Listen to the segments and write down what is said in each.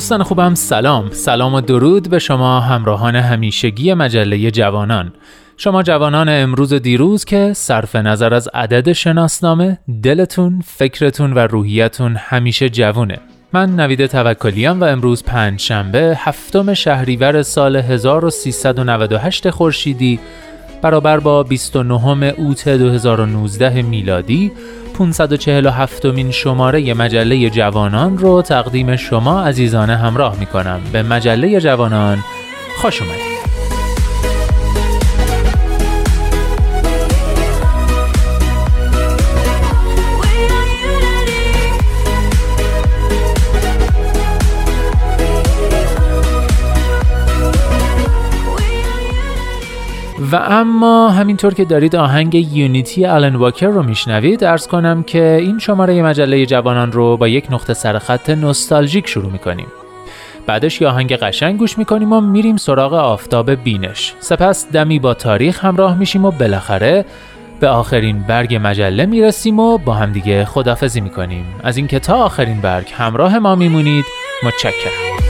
دوستان خوبم سلام. سلام و درود به شما همراهان همیشگی مجله جوانان. شما جوانان امروز و دیروز که صرف نظر از عدد شناسنامه دلتون، فکرتون و روحیتون همیشه جوونه. من نوید توکلیم و امروز پنج شنبه هفتم شهریور سال 1398 خورشیدی برابر با 29 اوت 2019 میلادی 547 مین شماره مجله جوانان رو تقدیم شما عزیزانه همراه می کنم به مجله جوانان خوش اومدید. و اما همینطور که دارید آهنگ یونیتی آلن واکر رو میشنوید ارز کنم که این شماره مجله جوانان رو با یک نقطه سرخط نوستالژیک شروع می‌کنیم. بعدش یه آهنگ قشنگ گوش می‌کنیم و میریم سراغ آفتاب بینش. سپس دمی با تاریخ همراه میشیم و بالاخره به آخرین برگ مجله می‌رسیم و با همدیگه خدافزی می‌کنیم. از اینکه تا آخرین برگ همراه ما میمونید متشکرم.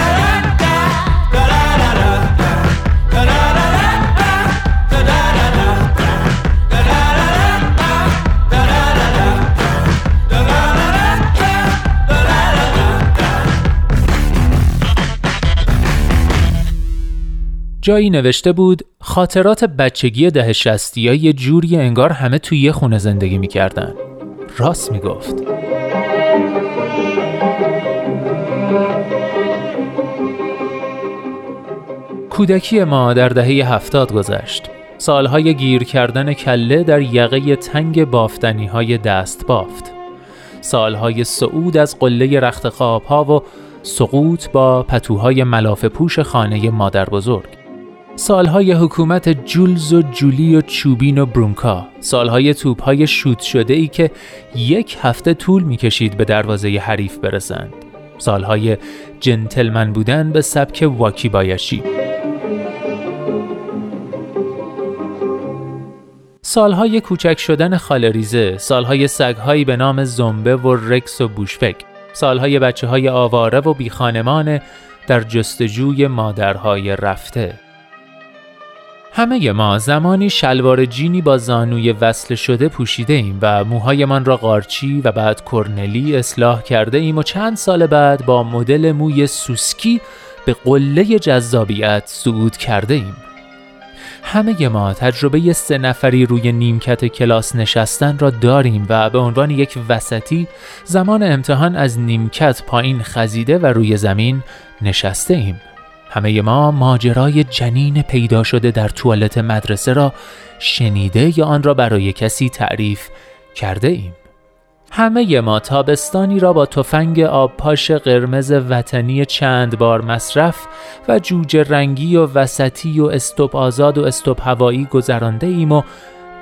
جایی نوشته بود خاطرات بچگی ده شستی یه جوری انگار همه توی یه خونه زندگی می‌کردن. راست می‌گفت. کودکی ما در دهه هفتاد گذشت. سالهای گیر کردن کله در یقه تنگ بافتنی های دست بافت. سالهای صعود از قله رخت خواب ها و سقوط با پتوهای ملاف پوش خانه مادر بزرگ. سالهای حکومت جولز و جولی و چوبین و برونکا. سالهای توپهای شوت شده ای که یک هفته طول می‌کشید به دروازه حریف برسند. سالهای جنتلمن بودن به سبک واکی بایشی سالهای کوچک شدن خالریزه سالهای سگهایی به نام زنبه و رکس و بوشفک سالهای بچه های آواره و بیخانمان در جستجوی مادرهای رفته. همه ما زمانی شلوار جینی با زانوی وصل شده پوشیده ایم و موهایمان را قارچی و بعد کرنلی اصلاح کرده ایم و چند سال بعد با مدل موی سوسکی به قله جذابیت صعود کرده ایم. همه ما تجربه سه نفری روی نیمکت کلاس نشستن را داریم و به عنوان یک وسطی زمان امتحان از نیمکت پایین خزیده و روی زمین نشسته ایم. همه ما ماجرای جنین پیدا شده در توالت مدرسه را شنیده یا آن را برای کسی تعریف کرده ایم. همه ما تابستانی را با تفنگ آبپاش قرمز وطنی چند بار مصرف و جوجه رنگی و وسطی و استوب آزاد و استوب هوایی گذرانده ایم و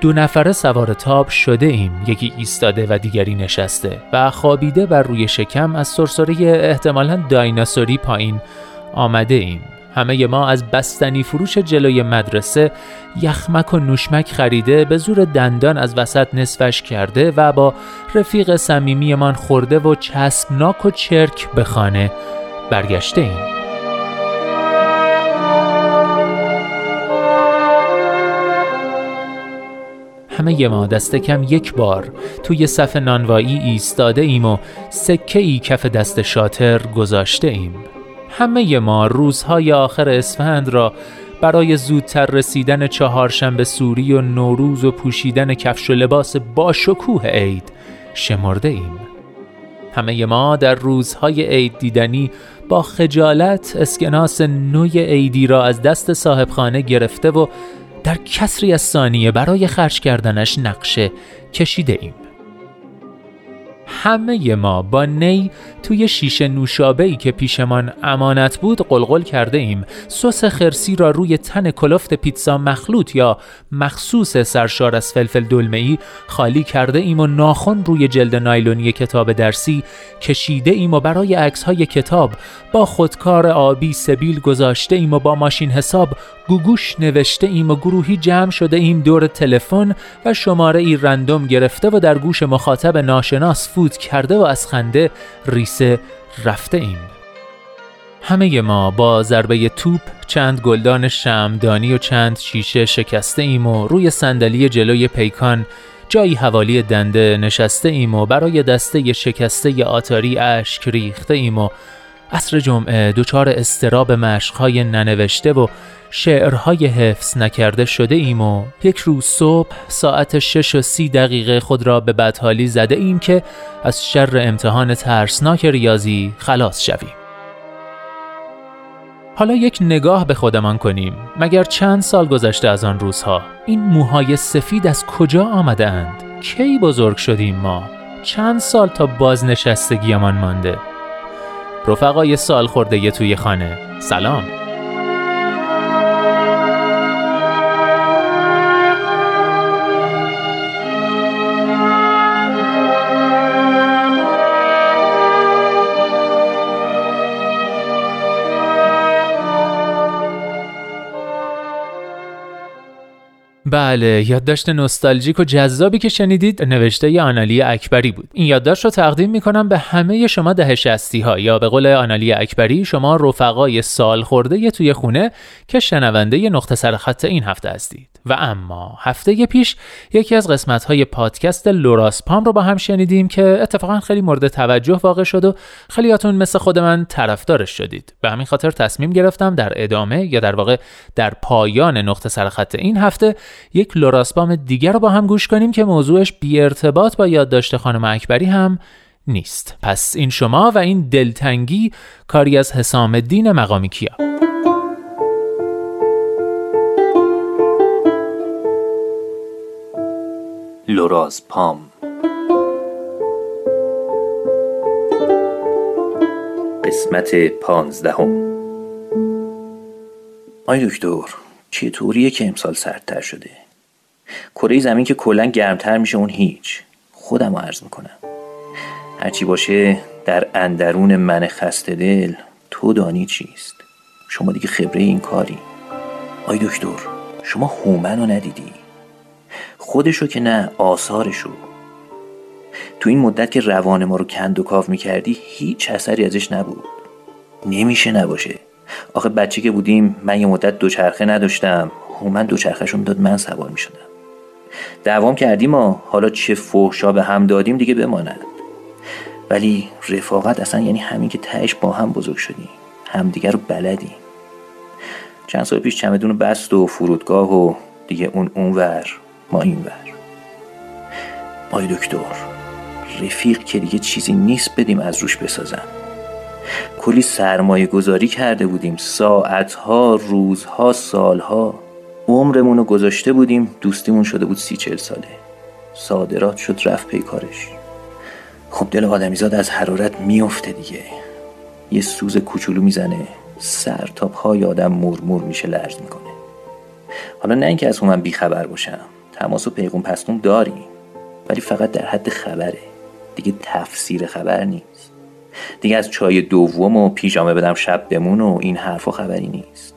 دو نفره سوار تاب شده ایم یکی ایستاده و دیگری نشسته و خوابیده بر روی شکم از سرسره احتمالا دایناسوری پایین آمده ایم همه ما از بستنی فروش جلوی مدرسه یخمک و نوشمک خریده به زور دندان از وسط نصفش کرده و با رفیق صمیمیمان خورده و چسبناک و چرک به خانه برگشته ایم. همه ما دست کم یک بار توی صف نانوایی ایستاده ایم و سکه ای کف دست شاتر گذاشته ایم. همه ما روزهای آخر اسفند را برای زودتر رسیدن چهارشنبه سوری و نوروز و پوشیدن کفش و لباس با شکوه عید شمرده ایم. همه ما در روزهای عید دیدنی با خجالت اسکناس نوی عیدی را از دست صاحبخانه گرفته و در کسری از ثانیه برای خرج کردنش نقشه کشیده ایم. همه ما با نی توی شیشه نوشابه ای که پیشمان امانت بود قلقل کرده ایم سس خرسی را روی تن کلفت پیتزا مخلوط یا مخصوص سرشار از فلفل دلمه ای خالی کرده ایم و ناخن روی جلد نایلونی کتاب درسی کشیده ایم و برای عکس های کتاب با خودکار آبی سبیل گذاشته ایم و با ماشین حساب گوگوش نوشته ایم و گروهی جمع شده ایم دور تلفن و شماره ای random گرفته و در گوش مخاطب ناشناس فوت کرده و از خنده ریسه رفته ایم. همه ما با ضربه توپ چند گلدان شمعدانی و چند شیشه شکسته ایم و روی صندلی جلوی پیکان جایی حوالی دنده نشسته ایم و برای دسته شکسته آتاری اشک ریخته ایم و عصر جمعه دچار استراب مشقهای ننوشته و شعرهای حفظ نکرده شده ایم و یک روز صبح ساعت شش و سی دقیقه خود را به بدحالی زده ایم که از شر امتحان ترسناک ریاضی خلاص شویم. حالا یک نگاه به خودمان کنیم مگر چند سال گذشته از آن روزها این موهای سفید از کجا آمده اند؟ کی بزرگ شدیم ما؟ چند سال تا بازنشستگیمان مانده؟ رفقای سال خورده توی خانه. سلام. بله یادداشت نوستالژیک و جذابی که شنیدید نوشته ی آنالی اکبری بود. این یادداشت رو تقدیم می‌کنم به همه شما ده شستی ها یا به قول آنالی اکبری شما رفقای سال خورده توی خونه که شنونده نقطه سر خط این هفته هستید. و اما هفته پیش یکی از قسمت های پادکست لوراسپام رو با هم شنیدیم که اتفاقا خیلی مورد توجه واقع شد و خیلیاتون مثل خود من طرفدارش شدید. به همین خاطر تصمیم گرفتم در ادامه یا در واقع در پایان نقطه سر خط این هفته یک لوراسپام دیگر رو با هم گوش کنیم که موضوعش بی ارتباط با یادداشت خانم اکبری هم نیست. پس این شما و این دلتنگی کاری از حسام الدین مقامی کیا؟ لوراز پام. قسمت پانزدهم. آی دکتر چطوریه که امسال سردتر شده؟ کره زمین که کلا گرمتر میشه اون هیچ. خودم عرض می‌کنم. هرچی باشه در اندرون من خسته دل تو دانی چیست؟ شما دیگه خبره این کاری. آی دکتر شما هومن رو ندیدی؟ خودشو که نه آثارشو. تو این مدت که روان ما رو کند و کاف می‌کردی هیچ اثری ازش نبود. نمیشه نباشه. آخه بچه که بودیم من یه مدت دوچرخه نداشتم. هومن دوچرخهشون داد من سوار می‌شدم. دوام کردیم و حالا چه فحشا به هم دادیم دیگه بماند. ولی رفاقت اصلا یعنی همین که تهش با هم بزرگ شدیم. همدیگه رو بلدیم. چند سال پیش چمدون بست و فرودگاه و دیگه اون اونور. ما اینور آی دکتر رفیق که دیگه چیزی نیست بدیم از روش بسازم کلی سرمایه گذاری کرده بودیم. ساعتها روزها سالها. عمرمون رو گذاشته بودیم. دوستیمون شده بود سی چل ساله. صادرات شد رفت پی کارش. خب دل آدمیزاد از حرارت میفته دیگه. یه سوز کوچولو می‌زنه. سر تا پای آدم مرمور میشه لرز می‌کنه. حالا نه اینکه از من بیخبر باشم. تماس و پیغون پستون داریم. ولی فقط در حد خبره. دیگه تفسیر خبر نیست. دیگه از چای دوم و پیژامه بدم شب بمون و این حرفا خبری نیست.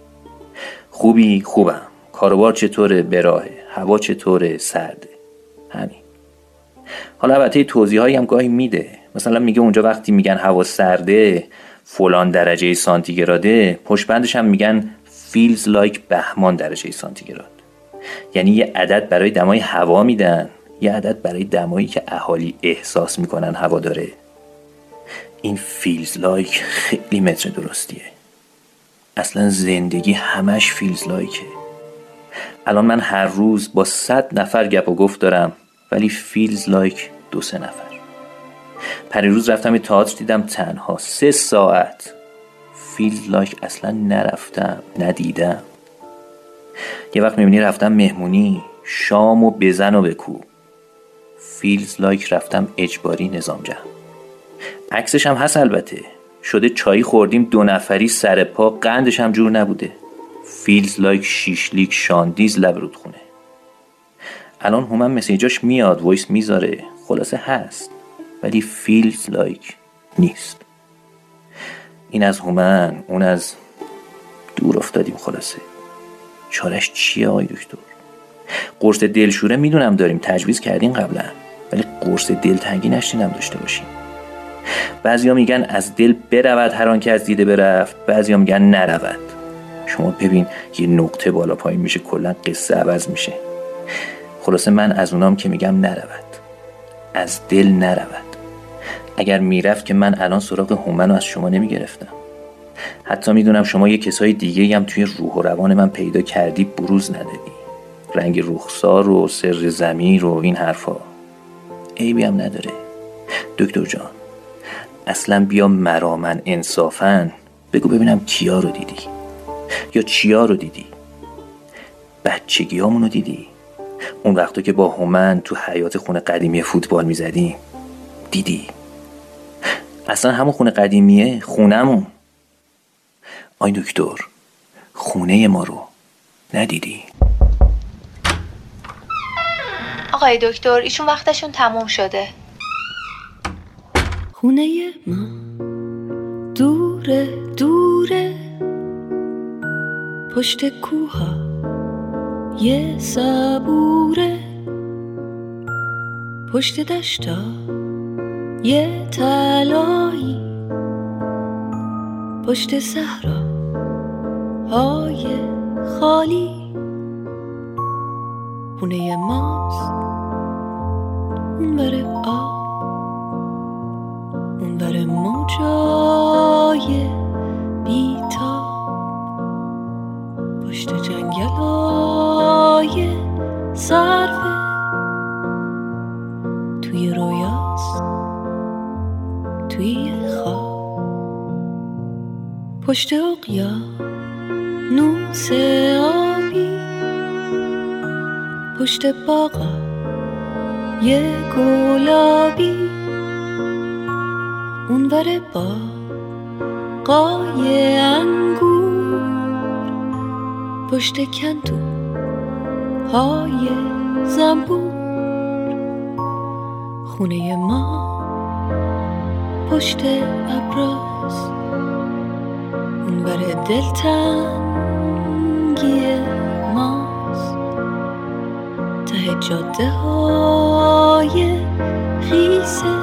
خوبی؟ خوبم. کاروبار چطوره؟ براهه هوا چطوره؟ سرده. همین. حالا البته توضیح هم گاهی میده. مثلا میگه اونجا وقتی میگن هوا سرده فلان درجه سانتیگراده پشت بندش هم میگن feels like بهمان درجه سانتیگراد. یعنی یه عدد برای دمای هوا میدن. یه عدد برای دمایی که اهالی احساس می‌کنن هوا داره. این feels like خیلی متر درستیه. اصلا زندگی همش feels like ه الان من هر روز با صد نفر گپ و گفت دارم ولی feels like دو سه نفر. پریروز رفتم یه تئاتر دیدم تنها سه ساعت. feels like اصلا نرفتم ندیدم. یه وقت می‌بینی رفتم مهمونی شام و بزن و بکوب. feels like رفتم اجباری نظام جمع. عکسش هم هست البته. شده چایی خوردیم دو نفری سر پا قندش هم جور نبوده. feels like شیشلیک شاندیز لب رودخونه. الان هومن message اش میاد voice می‌ذاره. خلاصه هست ولی feels like نیست. این از هومن اون از دور افتادیم خلاصه. چارش چیه آی دکتر؟ قرص دلشوره می‌دونم داریم تجویز کردیم قبلا ولی قرص دلتنگی نشنیدم داشته باشیم بعضیا میگن از دل برود هر که از دیده برفت بعضیا میگن نرود. شما ببین یه نقطه بالا پایین میشه کلا قصه عوض میشه. خلاصه من از اونام که میگم نرود. از دل نرود. اگر می‌رفت که من الان سراغ هومن رو از شما نمی‌گرفتم. حتی می‌دونم شما یه کسای دیگه هم توی روح و روان من پیدا کردی بروز ندادی. رنگ رخسار و سر زمیر و این حرفا. عیبی هم نداره. دکتر جان اصلا بیا مرامن انصافن بگو ببینم کیا رو دیدی. یا چیا رو دیدی. بچگی رو دیدی. اون وقتا که با هومن تو حیات خونه قدیمی فوتبال می‌زدیم دیدی. اصلا همون خونه قدیمیه خونمون آی دکتر خونه ما رو ندیدی؟ آقای دکتر ایشون وقتشون تموم شده. خونه ما دوره دوره. پشت کوها یه صبوره. پشت دشتا یه تلایی پشت صحرا های خالی. خونه ماست. اون بر آب اون بر موجای بیتا پشت جنگل های صرفه توی رویاست. توی خواب. پشت اقیا نوس آبی پشت باغا یه گلابی. اونور با قای انگور پشت کندو های زنبور. خونه ما پشت ابراز اونور دلتنگی جاده های خیسه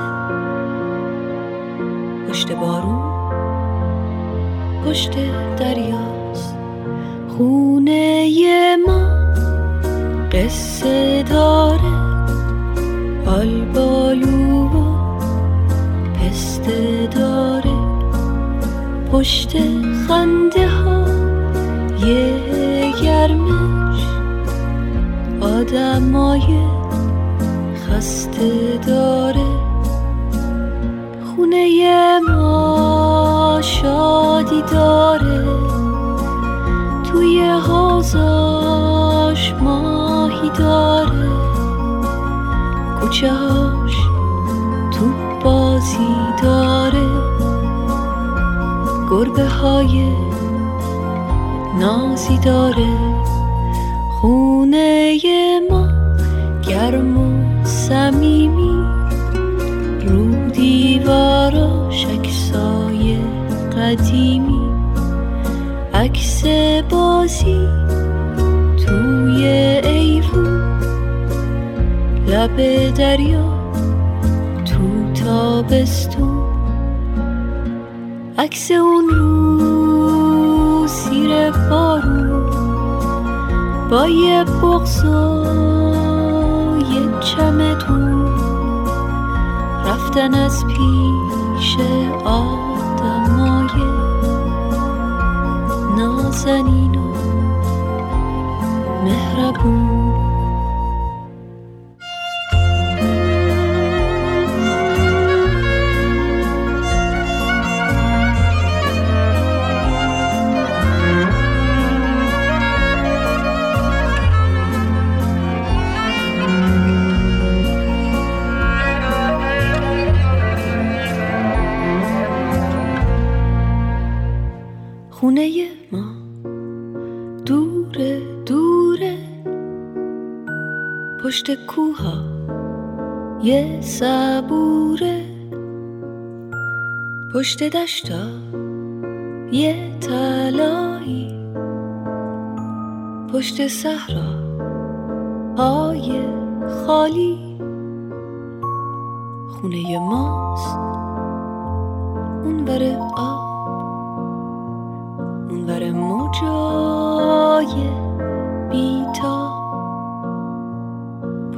های نازی داره خونه ما گرم و صمیمی رو دیواراش عکسای قدیمی. عکس بازی توی ایوون لب دریا تو تابستون. عکس اون رو سیر بارون با یه بغز و یه چمدون. رفتن از پیش آدمای نازنین و مهربون. پشت کوها یه صبوره. پشت دشتا. یه تلایی پشت صحرا. های خالی.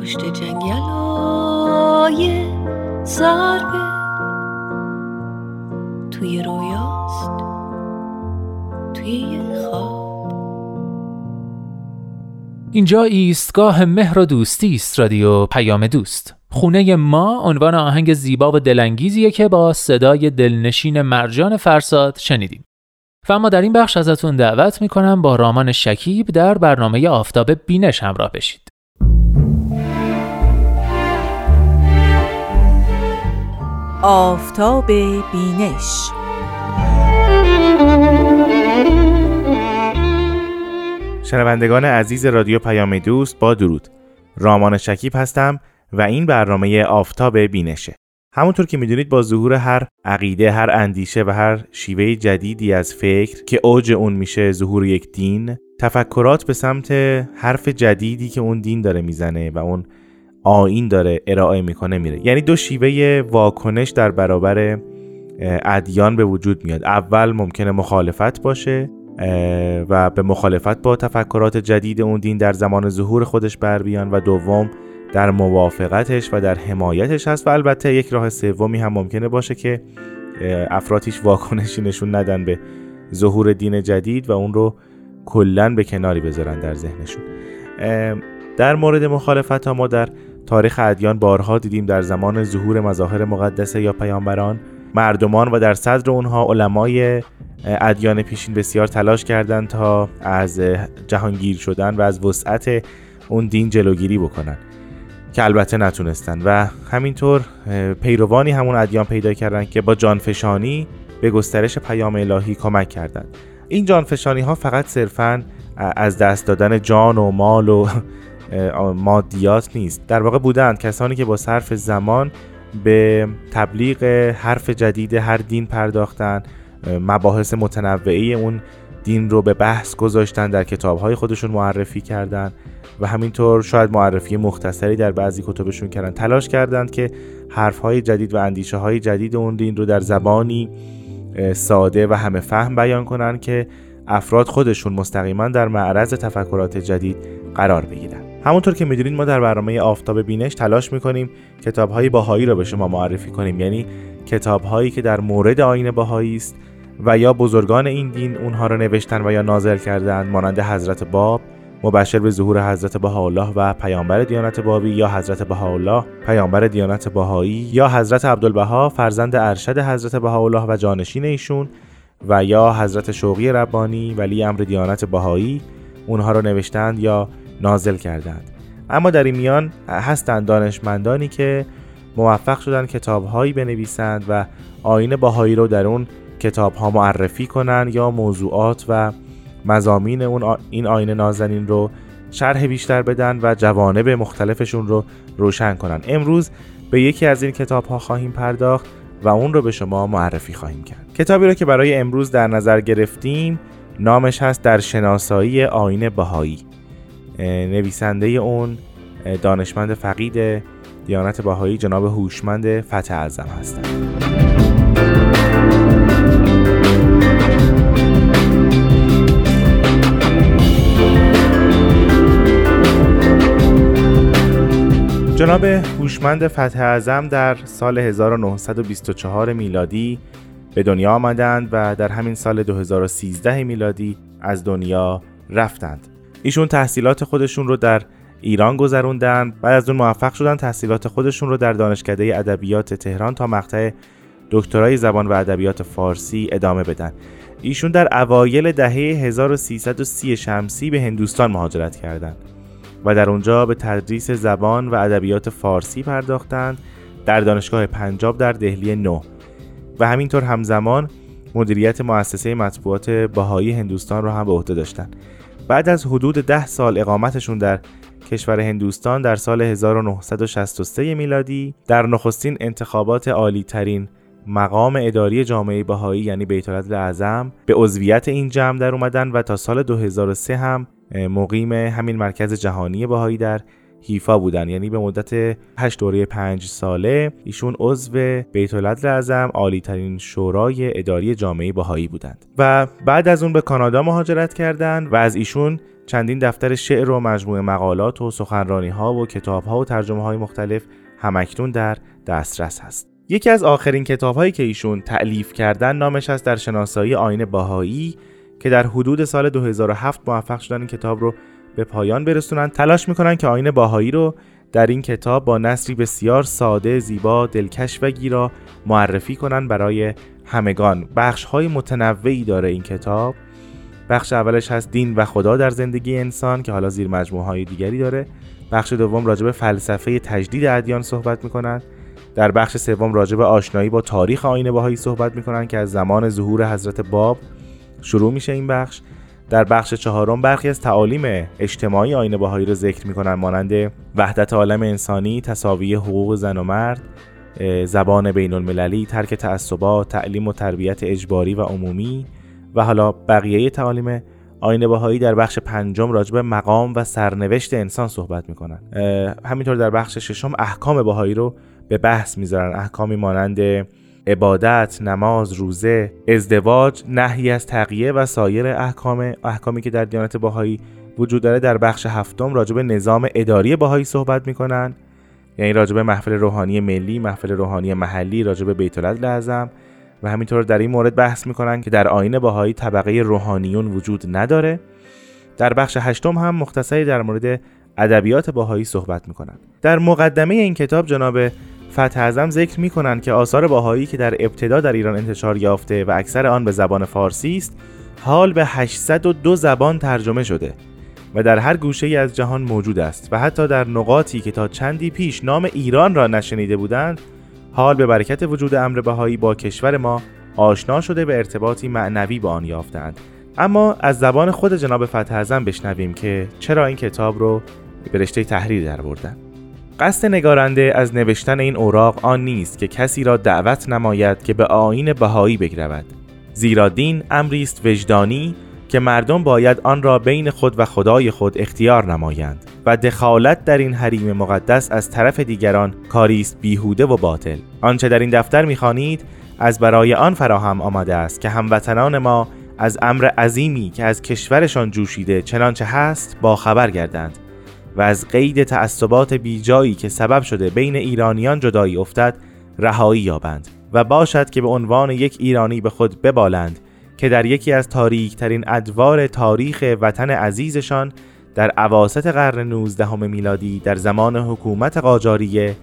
پشت جنگلای ضربه. توی رویاست. توی خواب. اینجا ایستگاه مهر و دوستی است رادیو پیام دوست. خونه ما عنوان آهنگ زیبا و دلانگیزیه که با صدای دلنشین مرجان فرساد شنیدیم و اما در این بخش ازتون دعوت می‌کنم با رامان شکیب در برنامه آفتاب بینش همراه بشید. آفتاب بینش. شنوندگان عزیز رادیو پیام دوست با درود. رامان شکیب هستم و این برنامه آفتاب بینشه. همونطور که می‌دونید با ظهور هر عقیده هر اندیشه و هر شیوه جدیدی از فکر که اوج اون میشه ظهور یک دین تفکرات به سمت حرف جدیدی که اون دین داره می‌زنه و اون آین داره ارائه می‌کنه میره. یعنی دو شیوه واکنش در برابر ادیان به وجود میاد. اول ممکنه مخالفت باشه و به مخالفت با تفکرات جدید اون دین در زمان ظهور خودش بر بیان و دوم در موافقتش و در حمایتش هست. و البته یک راه سومی هم ممکنه باشه که افراتیش واکنشی نشون ندن به ظهور دین جدید و اون رو کلا به کناری بذارن در ذهنشون. در مورد مخالفت ها ما در تاریخ ادیان بارها دیدیم در زمان ظهور مظاهر مقدسه یا پیامبران مردمان و در صدر اونها علمای ادیان پیشین بسیار تلاش کردند تا از جهانگیر شدن و از وسعت اون دین جلوگیری بکنن که البته نتونستن. و همینطور پیروانی همون ادیان پیدا کردن که با جانفشانی به گسترش پیام الهی کمک کردند. این جانفشانی ها فقط صرفا از دست دادن جان و مال و مادیات نیست. در واقع بودند کسانی که با صرف زمان به تبلیغ حرف جدید هر دین پرداختن مباحث متنوعی اون دین رو به بحث گذاشتن در کتابهای خودشون معرفی کردن و همینطور شاید معرفی مختصری در بعضی کتبشون کردن. تلاش کردند که حرفهای جدید و اندیشه های جدید اون دین رو در زبانی ساده و همه فهم بیان کنن که افراد خودشون مستقیما در معرض تفکرات جدید قرار بگیرن. همونطور که می‌دونید ما در برنامه آفتاب بینش تلاش می‌کنیم کتابهای باهایی رو به شما معرفی کنیم. یعنی کتابهایی که در مورد آین باهایی است و یا بزرگان این دین اونها رو نوشتن و یا نازل کردند مانند حضرت باب مبشر به ظهور حضرت بهاءالله و پیامبر دیانت بابی یا حضرت بهاءالله پیامبر دیانت بهایی یا حضرت عبدالبها فرزند ارشد حضرت بهاءالله و جانشین ایشون و یا حضرت شوقی ربانی ولی امر دیانت بهایی اونها رو نوشتند یا نازل کردند. اما در این میان هستند دانشمندانی که موفق شدن کتابهایی بنویسند و آین باهایی رو در اون کتاب ها معرفی کنند یا موضوعات و مزامین اون این آینه نازنین رو شرح بیشتر بدن و جوانب مختلفشون رو روشن کنن. امروز به یکی از این کتاب ها خواهیم پرداخت و اون رو به شما معرفی خواهیم کرد. کتابی رو که برای امروز در نظر گرفتیم نامش هست در شناسایی آین بهایی. نویسنده اون دانشمند فقید دیانت بهایی جناب هوشمند فتح اعظم هستند جناب هوشمند فتح اعظم در سال 1924 میلادی به دنیا آمدند و در همین سال 2013 میلادی از دنیا رفتند. ایشون تحصیلات خودشون رو در ایران گذروندن. بعد از اون موفق شدن تحصیلات خودشون رو در دانشکده ادبیات تهران تا مقطع دکترای زبان و ادبیات فارسی ادامه بدن. ایشون در اوایل دهه 1330 شمسی به هندوستان مهاجرت کردند و در اونجا به تدریس زبان و ادبیات فارسی پرداختند. در دانشگاه پنجاب در دهلی نو و همینطور همزمان مدیریت مؤسسه مطبوعات باهایی هندوستان را هم به عهده داشتند بعد از حدود ده سال اقامتشون در کشور هندوستان در سال 1963 میلادی در نخستین انتخابات عالی ترین مقام اداری جامعه بهایی یعنی بیت اعظم به عضویت این جمع در اومدن و تا سال 2003 هم مقیم همین مرکز جهانی بهایی در حیفا بودن. یعنی به مدت 8 دوره 5 ساله ایشون عضو بیت اعظم عالی ترین شورای اداری جامعه بهایی بودند. و بعد از اون به کانادا مهاجرت کردند و از ایشون چندین دفتر شعر و مجموعه مقالات و سخنرانی ها و کتاب ها و ترجمه های مختلف همکنون در دسترس هست. یکی از آخرین کتاب هایی که ایشون تعلیف کردن نامش است در شناسایی آین باهایی که در حدود سال 2007 موفق شدن این کتاب رو به پایان برسونن. تلاش می‌کنن که آین باهایی رو در این کتاب با نصری بسیار ساده، زیبا، دلکش و گیرا معرفی کنن برای همگان. بخش های متنوعی داره این کتاب. بخش اولش هست دین و خدا در زندگی انسان که حالا زیر مجموعه های دیگری داره. بخش دوم راجع به فلسفه تجدید ادیان صحبت می‌کنن. در بخش سوم راجع به آشنایی با تاریخ آینه باهایی صحبت می‌کنن که از زمان ظهور حضرت باب شروع میشه این بخش. در بخش چهارم برخی از تعالیم اجتماعی آینه باهایی رو ذکر می‌کنن مانند وحدت عالم انسانی، تساوی حقوق زن و مرد، زبان بین المللی، ترک تعصبات، تعلیم و تربیت اجباری و عمومی و حالا بقیه تعالیم آینه باهایی در بخش پنجم راجب مقام و سرنوشت انسان صحبت می‌کنن. همینطور در بخش ششم احکام باهایی رو به بحث می‌ذارن. احکامی مانند عبادت، نماز، روزه، ازدواج، نهی از تقیه و سایر احکام احکامی که در دیانت باهایی وجود داره در بخش هفتم راجب نظام اداری باهایی صحبت می‌کنن. یعنی راجب محفل روحانی ملی، محفل روحانی محلی، راجب بیت اعظم و همینطور در این مورد بحث می‌کنن که در آین باهایی طبقه روحانیون وجود نداره. در بخش هشتم هم مختصری در مورد ادبیات باهایی صحبت می‌کنن. در مقدمه این کتاب جناب فتح اعظم ذکر می‌کنن که آثار باهایی که در ابتدا در ایران انتشار یافته و اکثر آن به زبان فارسی است حال به 802 زبان ترجمه شده و در هر گوشه ای از جهان موجود است و حتی در نقاطی که تا چندی پیش نام ایران را نشنیده بودند حال به برکت وجود امر بهایی با کشور ما آشنا شده به ارتباطی معنوی با آن یافتند. اما از زبان خود جناب فتح ازم بشنویم که چرا این کتاب رو به رشته تحریر در بردن قصد نگارنده از نوشتن این اوراق آن نیست که کسی را دعوت نماید که به آین بهایی بگرود. زیرا دین امری است وجدانی که مردم باید آن را بین خود و خدای خود اختیار نمایند و دخالت در این حریم مقدس از طرف دیگران کاری است بیهوده و باطل. آنچه در این دفتر می‌خوانید از برای آن فراهم آمده است که هموطنان ما از امر عظیمی که از کشورشان جوشیده چنانچه هست با خبر گردند. و از قید تعصبات بیجایی که سبب شده بین ایرانیان جدایی افتد رهایی یابند و باشد که به عنوان یک ایرانی به خود ببالند که در یکی از تاریک ترین ادوار تاریخ وطن عزیزشان در عواست قرن 19 میلادی در زمان حکومت قاجاریه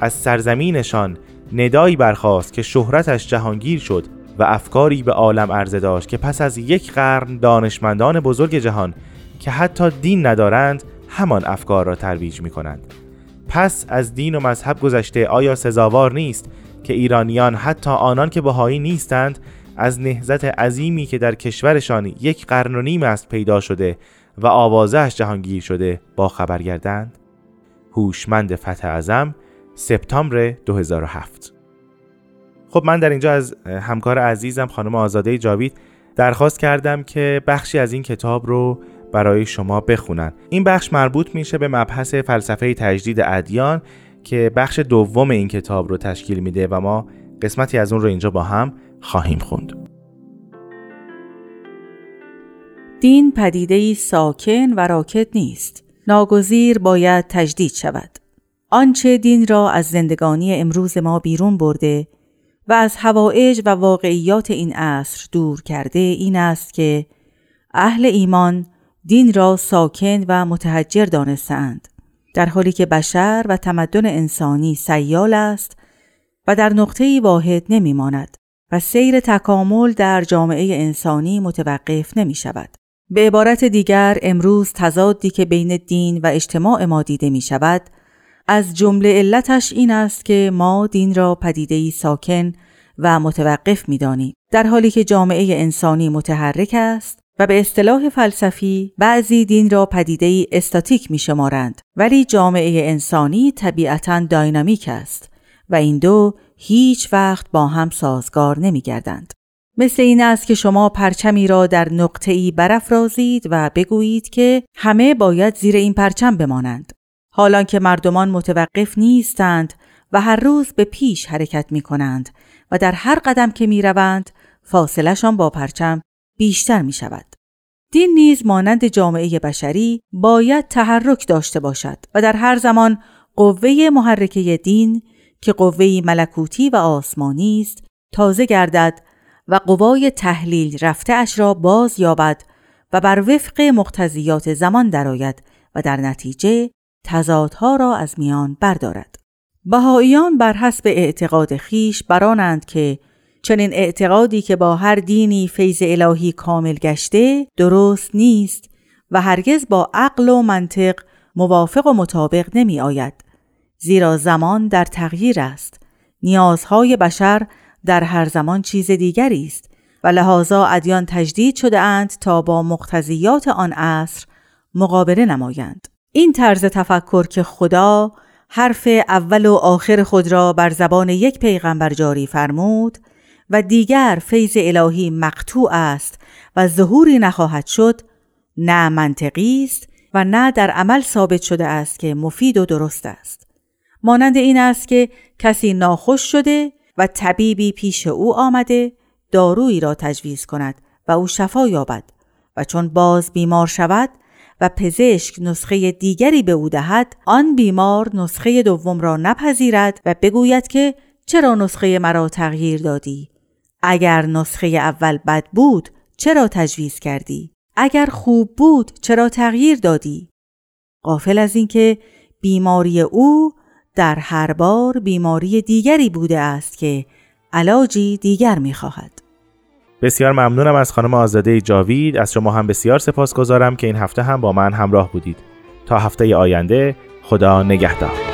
از سرزمینشان ندایی برخواست که شهرتش جهانگیر شد و افکاری به عالم عرضه داشت که پس از یک قرن دانشمندان بزرگ جهان که حتی دین ندارند همان افکار را ترویج می کنند. پس از دین و مذهب گذشته آیا سزاوار نیست که ایرانیان حتی آنان که بهایی نیستند از نهزت عظیمی که در کشورشان یک قرن و نیم است پیدا شده و آوازش جهانگیر شده با خبر گردند؟ هوشمند فتح ازم سپتامبر 2007 خب من در اینجا از همکار عزیزم خانم آزاده جاوید درخواست کردم که بخشی از این کتاب رو برای شما بخونن این بخش مربوط میشه به مبحث فلسفه تجدید ادیان که بخش دوم این کتاب رو تشکیل میده و ما قسمتی از اون رو اینجا با هم خواهیم خوند. دین پدیده ساکن و راکت نیست. ناگزیر باید تجدید شود. آنچه دین را از زندگانی امروز ما بیرون برده و از هوایج و واقعیات این عصر دور کرده این است که اهل ایمان دین را ساکن و متحجر دانستند در حالی که بشر و تمدن انسانی سیال است و در نقطه واحد نمی ماند و سیر تکامل در جامعه انسانی متوقف نمی شود. به عبارت دیگر امروز تضادی که بین دین و اجتماع ما دیده می شود از جمله علتش این است که ما دین را پدیده ساکن و متوقف می دانیم. در حالی که جامعه انسانی متحرک است و به اصطلاح فلسفی بعضی دین را پدیده استاتیک می شمارند ولی جامعه انسانی طبیعتا داینامیک است و این دو هیچ وقت با هم سازگار نمی گردند. مثل این است که شما پرچمی را در نقطه‌ای برافرازید و بگویید که همه باید زیر این پرچم بمانند. حالان که مردمان متوقف نیستند و هر روز به پیش حرکت می کنند و در هر قدم که می روند فاصلشان با پرچم بیشتر می شود. دین نیز مانند جامعه بشری باید تحرک داشته باشد و در هر زمان قوه محرکه دین که قوه ملکوتی و آسمانی است تازه گردد و قوای تحلیل رفته اش را باز یابد و بر وفق مقتضیات زمان درآید و در نتیجه تضادها را از میان بردارد. بهاییان بر حسب اعتقاد خیش برانند که چنین اعتقادی که با هر دینی فیض الهی کامل گشته درست نیست و هرگز با عقل و منطق موافق و مطابق نمی آید. زیرا زمان در تغییر است. نیازهای بشر در هر زمان چیز دیگری است و لحاظا ادیان تجدید شده اند تا با مقتضیات آن عصر مقابله نمایند. این طرز تفکر که خدا حرف اول و آخر خود را بر زبان یک پیغمبر جاری فرمود و دیگر فیض الهی مقطوع است و ظهوری نخواهد شد نه منطقی است و نه در عمل ثابت شده است که مفید و درست است. مانند این است که کسی ناخوش شده و طبیبی پیش او آمده دارویی را تجویز کند و او شفا یابد و چون باز بیمار شود و پزشک نسخه دیگری به او دهد آن بیمار نسخه دوم را نپذیرد و بگوید که چرا نسخه مرا تغییر دادی؟ اگر نسخه اول بد بود چرا تجویز کردی؟ اگر خوب بود چرا تغییر دادی؟ قافل از اینکه بیماری او در هر بار بیماری دیگری بوده است که علاجی دیگر می‌خواهد. بسیار ممنونم از خانم آزاده جاوید. از شما هم بسیار سپاسگزارم که این هفته هم با من همراه بودید. تا هفته آینده خدا نگهدار.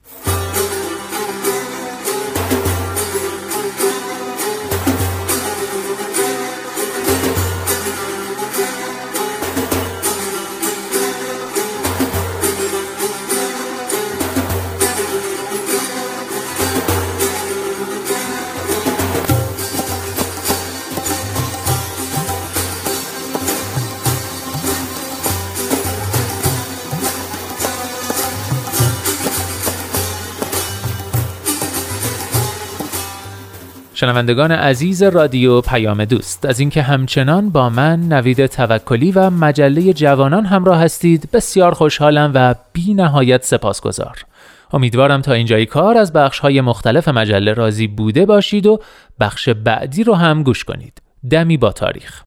شنوندگان عزیز رادیو پیام دوست از اینکه همچنان با من نوید توکلی و مجله جوانان همراه هستید بسیار خوشحالم و بی نهایت سپاسگزار. امیدوارم تا اینجای کار از بخش های مختلف مجله راضی بوده باشید و بخش بعدی رو هم گوش کنید. دمی با تاریخ.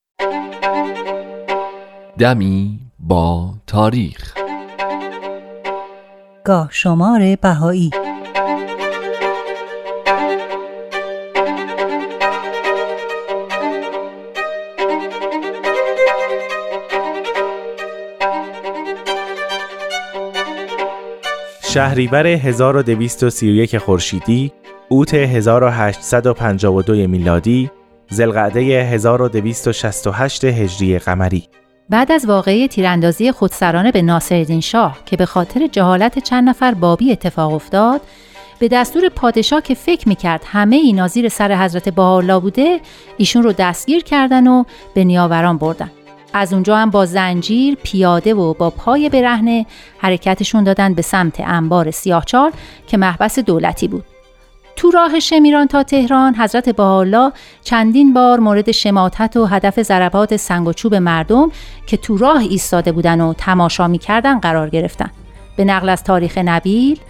دمی با تاریخ. گاه شمار بهایی شهریور 1231 خورشیدی، اوت 1852 میلادی، زلقعده 1268 هجری قمری. بعد از واقعه تیراندازی خودسرانه به ناصرالدین شاه که به خاطر جهالت چند نفر بابی اتفاق افتاد به دستور پادشاه که فکر می‌کرد همه اینا زیر سر حضرت بهاءالله بوده ایشون رو دستگیر کردن و به نیاوران بردن. از اونجا هم با زنجیر پیاده و با پای برهنه حرکتشون دادن به سمت انبار سیاهچال که محبس دولتی بود. تو راه شمیران تا تهران حضرت بهاءالله چندین بار مورد شماتت و هدف ضربات سنگ و چوب مردم که تو راه ایستاده بودن و تماشا می‌کردن قرار گرفتن. به نقل از تاریخ نبیل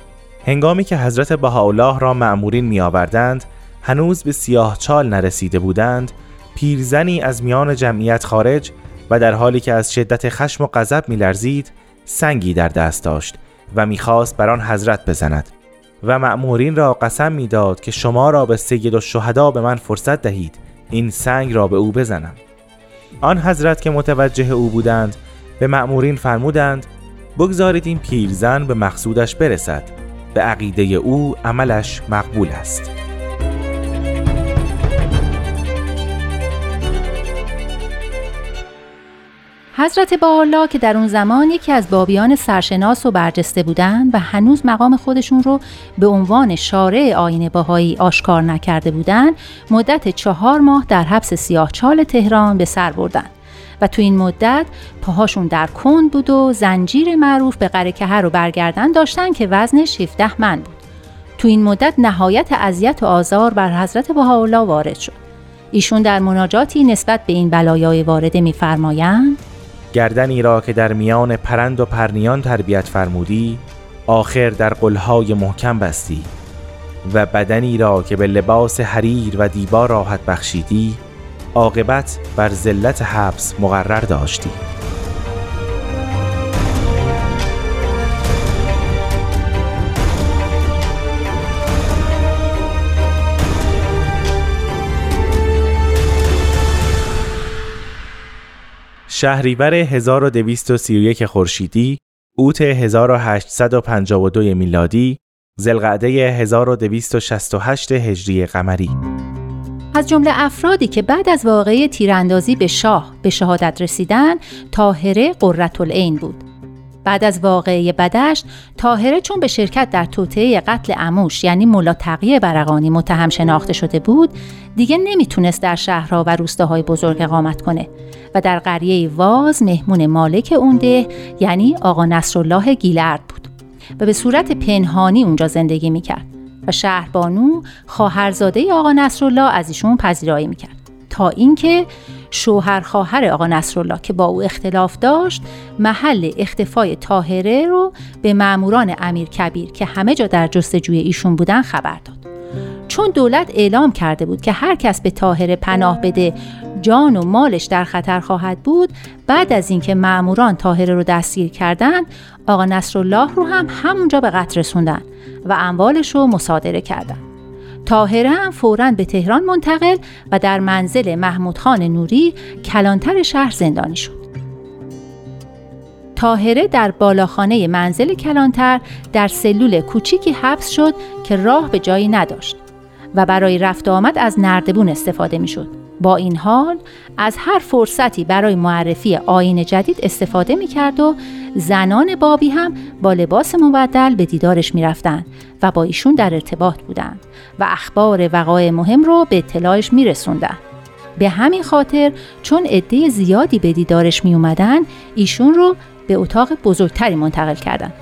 هنگامی که حضرت بهاءالله را معمورین می آوردند هنوز به سیاهچال نرسیده بودند پیرزنی از میان جمعیت خارج و در حالی که از شدت خشم و غضب میلرزید سنگی در دست داشت و می‌خواست بر آن حضرت بزند و مأمورین را قسم می‌داد که شما را به سید و شهدا به من فرصت دهید این سنگ را به او بزنم. آن حضرت که متوجه او بودند به مأمورین فرمودند بگذارید این پیرزن به مقصودش برسد به عقیده او عملش مقبول است. حضرت بالا که در اون زمان یکی از بابیان سرشناس و برجسته بودند و هنوز مقام خودشون رو به عنوان شارع آین باهایی آشکار نکرده بودند مدت چهار ماه در حبس سیاهچال تهران به سر بردن. و تو این مدت پاهاشون در کند بود و زنجیر معروف به قره رو برگردن داشتن که وزنش 17 من بود. تو این مدت نهایت اذیت و آزار بر حضرت بهاءالله وارد شد. ایشون در مناجاتی نسبت به این بلایای وارده میفرمایند گردنی را که در میان پرند و پرنیان تربیت فرمودی آخر در قلهای محکم بستی و بدنی را که به لباس حریر و دیبا راحت بخشیدی عاقبت بر ذلت حبس مقرر داشتی. شهریور 1231 خورشیدی، اوت 1852 میلادی، زلقعده 1268 هجری قمری از جمله افرادی که بعد از واقعه تیراندازی به شاه به شهادت رسیدن، طاهره قررت العین بود. بعد از واقعه بدشت تاهره چون به شرکت در توطعه قتل اموش یعنی ملا تقیه برقانی متهم شناخته شده بود دیگه نمی‌تونست در شهرها و روستاهای بزرگ اقامت کنه و در قریه واز مهمون مالک اونده یعنی آقا نصرالله گیلرد بود و به صورت پنهانی اونجا زندگی می‌کرد و شهربانو خواهرزاده آقا نصرالله از ایشون پذیرایی می‌کرد. تا اینکه شوهر خواهر آقا نصرالله که با او اختلاف داشت محل اختفای تاهره رو به ماموران امیر کبیر که همه جا در جستجوی ایشون بودن خبر داد. چون دولت اعلام کرده بود که هر کس به تاهره پناه بده جان و مالش در خطر خواهد بود بعد از اینکه ماموران تاهره رو دستگیر کردند آقا نصرالله رو هم همونجا به قتل رسوندن و اموالش رو مصادره کردند تاهره هم فوراً به تهران منتقل و در منزل محمود خان نوری کلانتر شهر زندانی شد. تاهره در بالاخانه منزل کلانتر در سلول کوچیکی حبس شد که راه به جایی نداشت و برای رفت آمد از نردبون استفاده می شد. با این حال از هر فرصتی برای معرفی آین جدید استفاده می کرد و زنان بابی هم با لباس مبدل به دیدارش می رفتن و با ایشون در ارتباط بودند و اخبار وقایع مهم رو به اطلاعش می رسوندن. به همین خاطر چون عده زیادی به دیدارش می اومدن ایشون رو به اتاق بزرگتری منتقل کردند.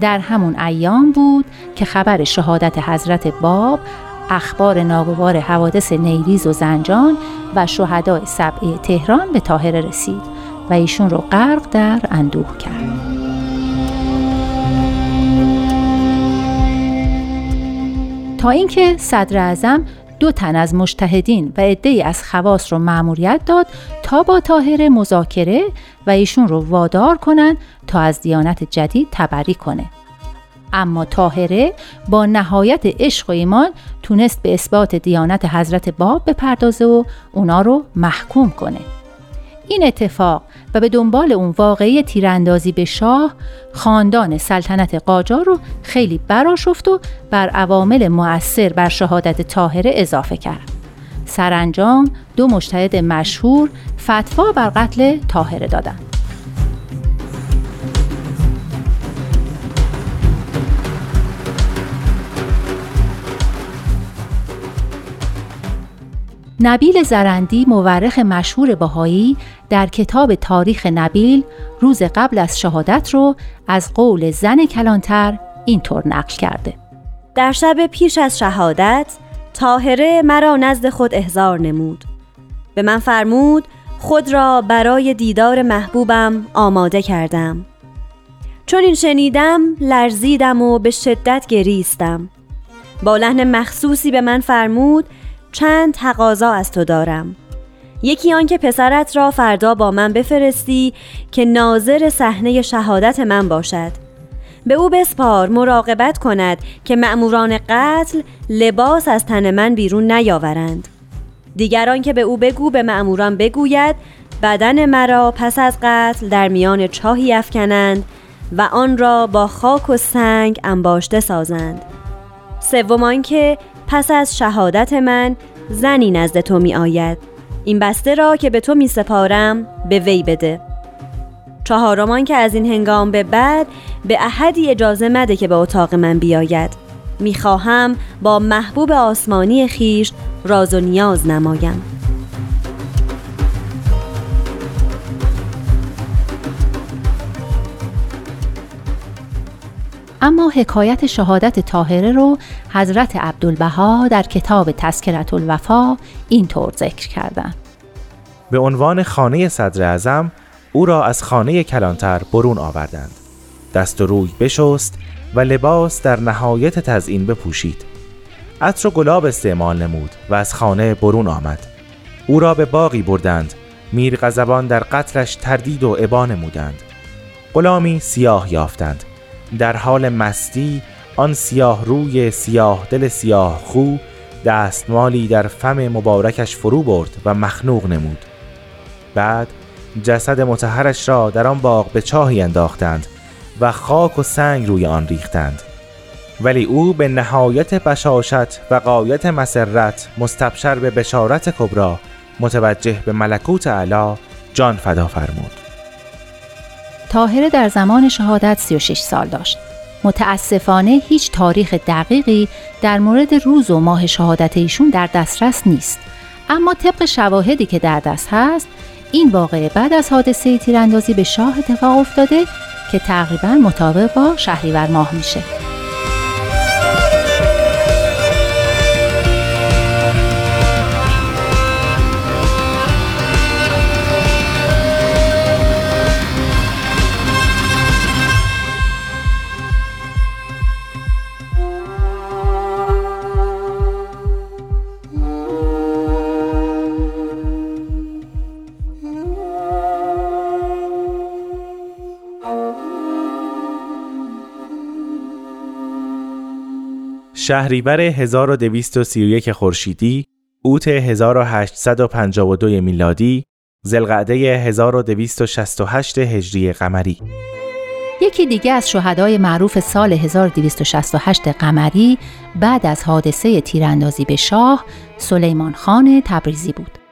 در همون ایام بود که خبر شهادت حضرت باب اخبار ناگوار حوادث نیریز و زنجان و شهدای سبعه تهران به تاهره رسید و ایشون رو غرق در اندوه کرد. تا اینکه صدر اعظم دو تن از مشتهدین و عدهای از خواص رو مأموریت داد تا با تاهره مذاکره و ایشون رو وادار کنند تا از دیانت جدید تبری کنه. اما تاهره با نهایت عشق و ایمان تونست به اثبات دیانت حضرت باب بپردازه و اونا رو محکوم کنه. این اتفاق و به دنبال اون واقعی تیراندازی به شاه خاندان سلطنت قاجار رو خیلی براشفت و بر عوامل مؤثر بر شهادت تاهره اضافه کرد. سرانجام دو مجتهد مشهور فتوا بر قتل تاهره دادند. نبیل زرندی مورخ مشهور باهایی در کتاب تاریخ نبیل روز قبل از شهادت رو از قول زن کلانتر اینطور نقل کرده. در شب پیش از شهادت تاهره مرا نزد خود احضار نمود. به من فرمود خود را برای دیدار محبوبم آماده کردم. چون این شنیدم لرزیدم و به شدت گریستم. با لحن مخصوصی به من فرمود چند تقاضا از تو دارم. یکی آن که پسرت را فردا با من بفرستی که ناظر صحنه شهادت من باشد. به او بسپار مراقبت کند که مأموران قتل لباس از تن من بیرون نیاورند. دیگران که به او بگو به مأموران بگوید بدن مرا پس از قتل در میان چاهی افکنند و آن را با خاک و سنگ انباشته سازند. سوم که پس از شهادت من زنی نزد تو می آید این بسته را که به تو می سپارم به وی بده. چهارمان که از این هنگام به بعد به احدی اجازه مده که به اتاق من بیاید. می‌خواهم با محبوب آسمانی خیش راز و نیاز نمایم. اما حکایت شهادت تاهره رو حضرت عبدالبها در کتاب تذکرت الوفا اینطور ذکر کردند. به عنوان خانه صدر اعظم او را از خانه کلانتر برون آوردند. دست و روی بشست و لباس در نهایت تزئین بپوشید. عطر و گلاب استعمال نمود و از خانه برون آمد. او را به باقی بردند. میر غزبان در قتلش تردید و عبا نمودند. غلامی سیاه یافتند. در حال مستی آن سیاه روی سیاه دل سیاه خو دستمالی در فم مبارکش فرو برد و مخنوق نمود. بعد جسد متحرش را در آن باغ به چاهی انداختند و خاک و سنگ روی آن ریختند. ولی او به نهایت بشاشت و قایت مسرت مستبشر به بشارت کبرا متوجه به ملکوت علا جان فدا فرمود. تاهره در زمان شهادت 36 سال داشت. متاسفانه هیچ تاریخ دقیقی در مورد روز و ماه شهادت ایشون در دسترس نیست. اما طبق شواهدی که در دست هست، این واقعه بعد از حادثه تیراندازی به شاه اتفاق افتاده که تقریبا مطابق با شهریور ماه میشه. شهریور 1231 خورشیدی، اوت 1852 میلادی، زلقعده 1268 هجری قمری یکی دیگه از شهدای معروف سال 1268 قمری بعد از حادثه تیراندازی به شاه سلیمان خان تبریزی بود.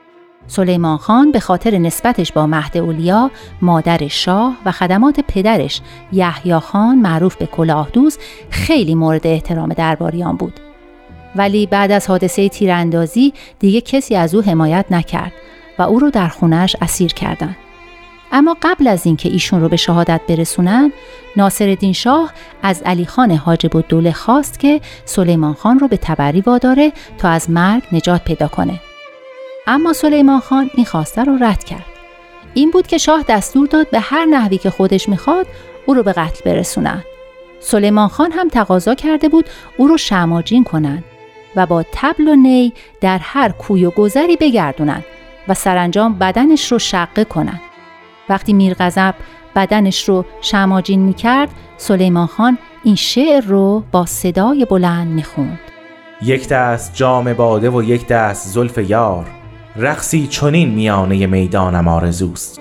سلیمان خان به خاطر نسبتش با مهد اولیا مادر شاه و خدمات پدرش یحیی خان معروف به کلاهدوز خیلی مورد احترام درباریان بود. ولی بعد از حادثه تیراندازی دیگه کسی از او حمایت نکرد و او رو در خونش اسیر کردند. اما قبل از اینکه ایشون رو به شهادت برسونن ناصرالدین شاه از علی خان حاجب الدوله خواست که سلیمان خان رو به تبری واداره تا از مرگ نجات پیدا کنه. اما سلیمان خان این خواسته رو رد کرد. این بود که شاه دستور داد به هر نحوی که خودش می‌خواد او رو به قتل برسونند. سلیمان خان هم تقاضا کرده بود او رو شماجین کنند و با تبل و نی در هر کوی و گذری بگردونند و سرانجام بدنش رو شقه کنند. وقتی میرغضب بدنش رو شماجین می‌کرد سلیمان خان این شعر رو با صدای بلند می‌خوند. یک دست جام باده و یک دست زلف یار رقصی چنین میانه می‌دانم آرزوست.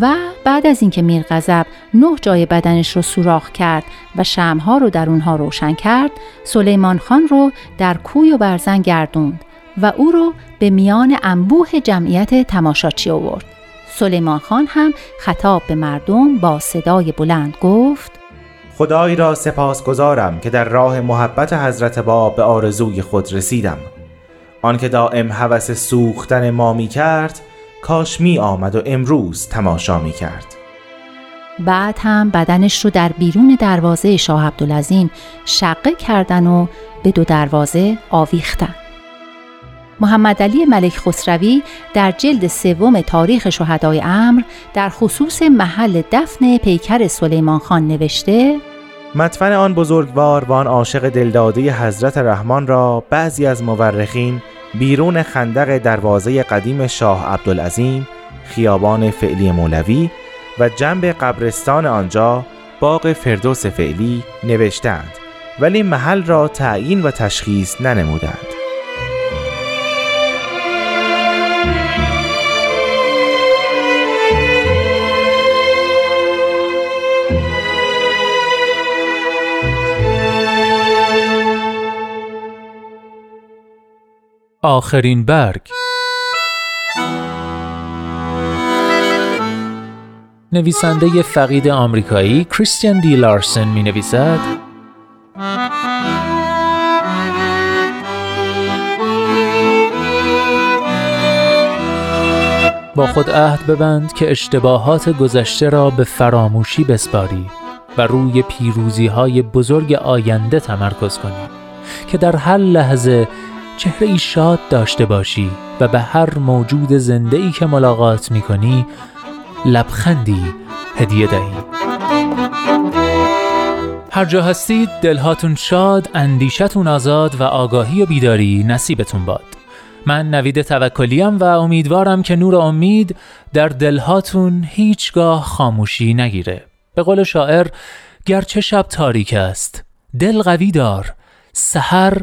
و بعد از اینکه میرغضب نه جای بدنش رو سوراخ کرد و شمها رو در اونها روشن کرد سلیمان خان رو در کوی و برزن گردوند و او رو به میان انبوه جمعیت تماشاچی آورد. سلیمان خان هم خطاب به مردم با صدای بلند گفت خدای را سپاس گذارم که در راه محبت حضرت باب به آرزوی خود رسیدم. آنکه دائم هوس سوختن ما می کرد کاش می آمد و امروز تماشا می کرد بعد هم بدنش رو در بیرون دروازه شاه عبدالعظیم شقه کردن و به دو دروازه آویختن. محمد علی ملک خسروی در جلد سوم تاریخ شهدای امر در خصوص محل دفن پیکر سلیمان خان نوشته مدفن آن بزرگوار و آن عاشق دلداده حضرت رحمان را بعضی از مورخین بیرون خندق دروازه قدیم شاه عبدالعظیم خیابان فعلی مولوی و جنب قبرستان آنجا باغ فردوس فعلی نوشتند ولی محل را تعیین و تشخیص ننمودند. آخرین برگ. نویسنده فقید آمریکایی کریستیان دی لارسن می نویسد با خود عهد ببند که اشتباهات گذشته را به فراموشی بسپاری و روی پیروزی های بزرگ آینده تمرکز کنی که در هر لحظه چهره ای شاد داشته باشی و به هر موجود زنده ای که ملاقات می کنی لبخندی هدیه دهی هر جا هستید دلهاتون شاد، اندیشتون آزاد و آگاهی و بیداری نصیبتون باد. من نوید توکلیم و امیدوارم که نور امید در دلهاتون هیچگاه خاموشی نگیره. به قول شاعر گرچه شب تاریک است دل قوی دار سحر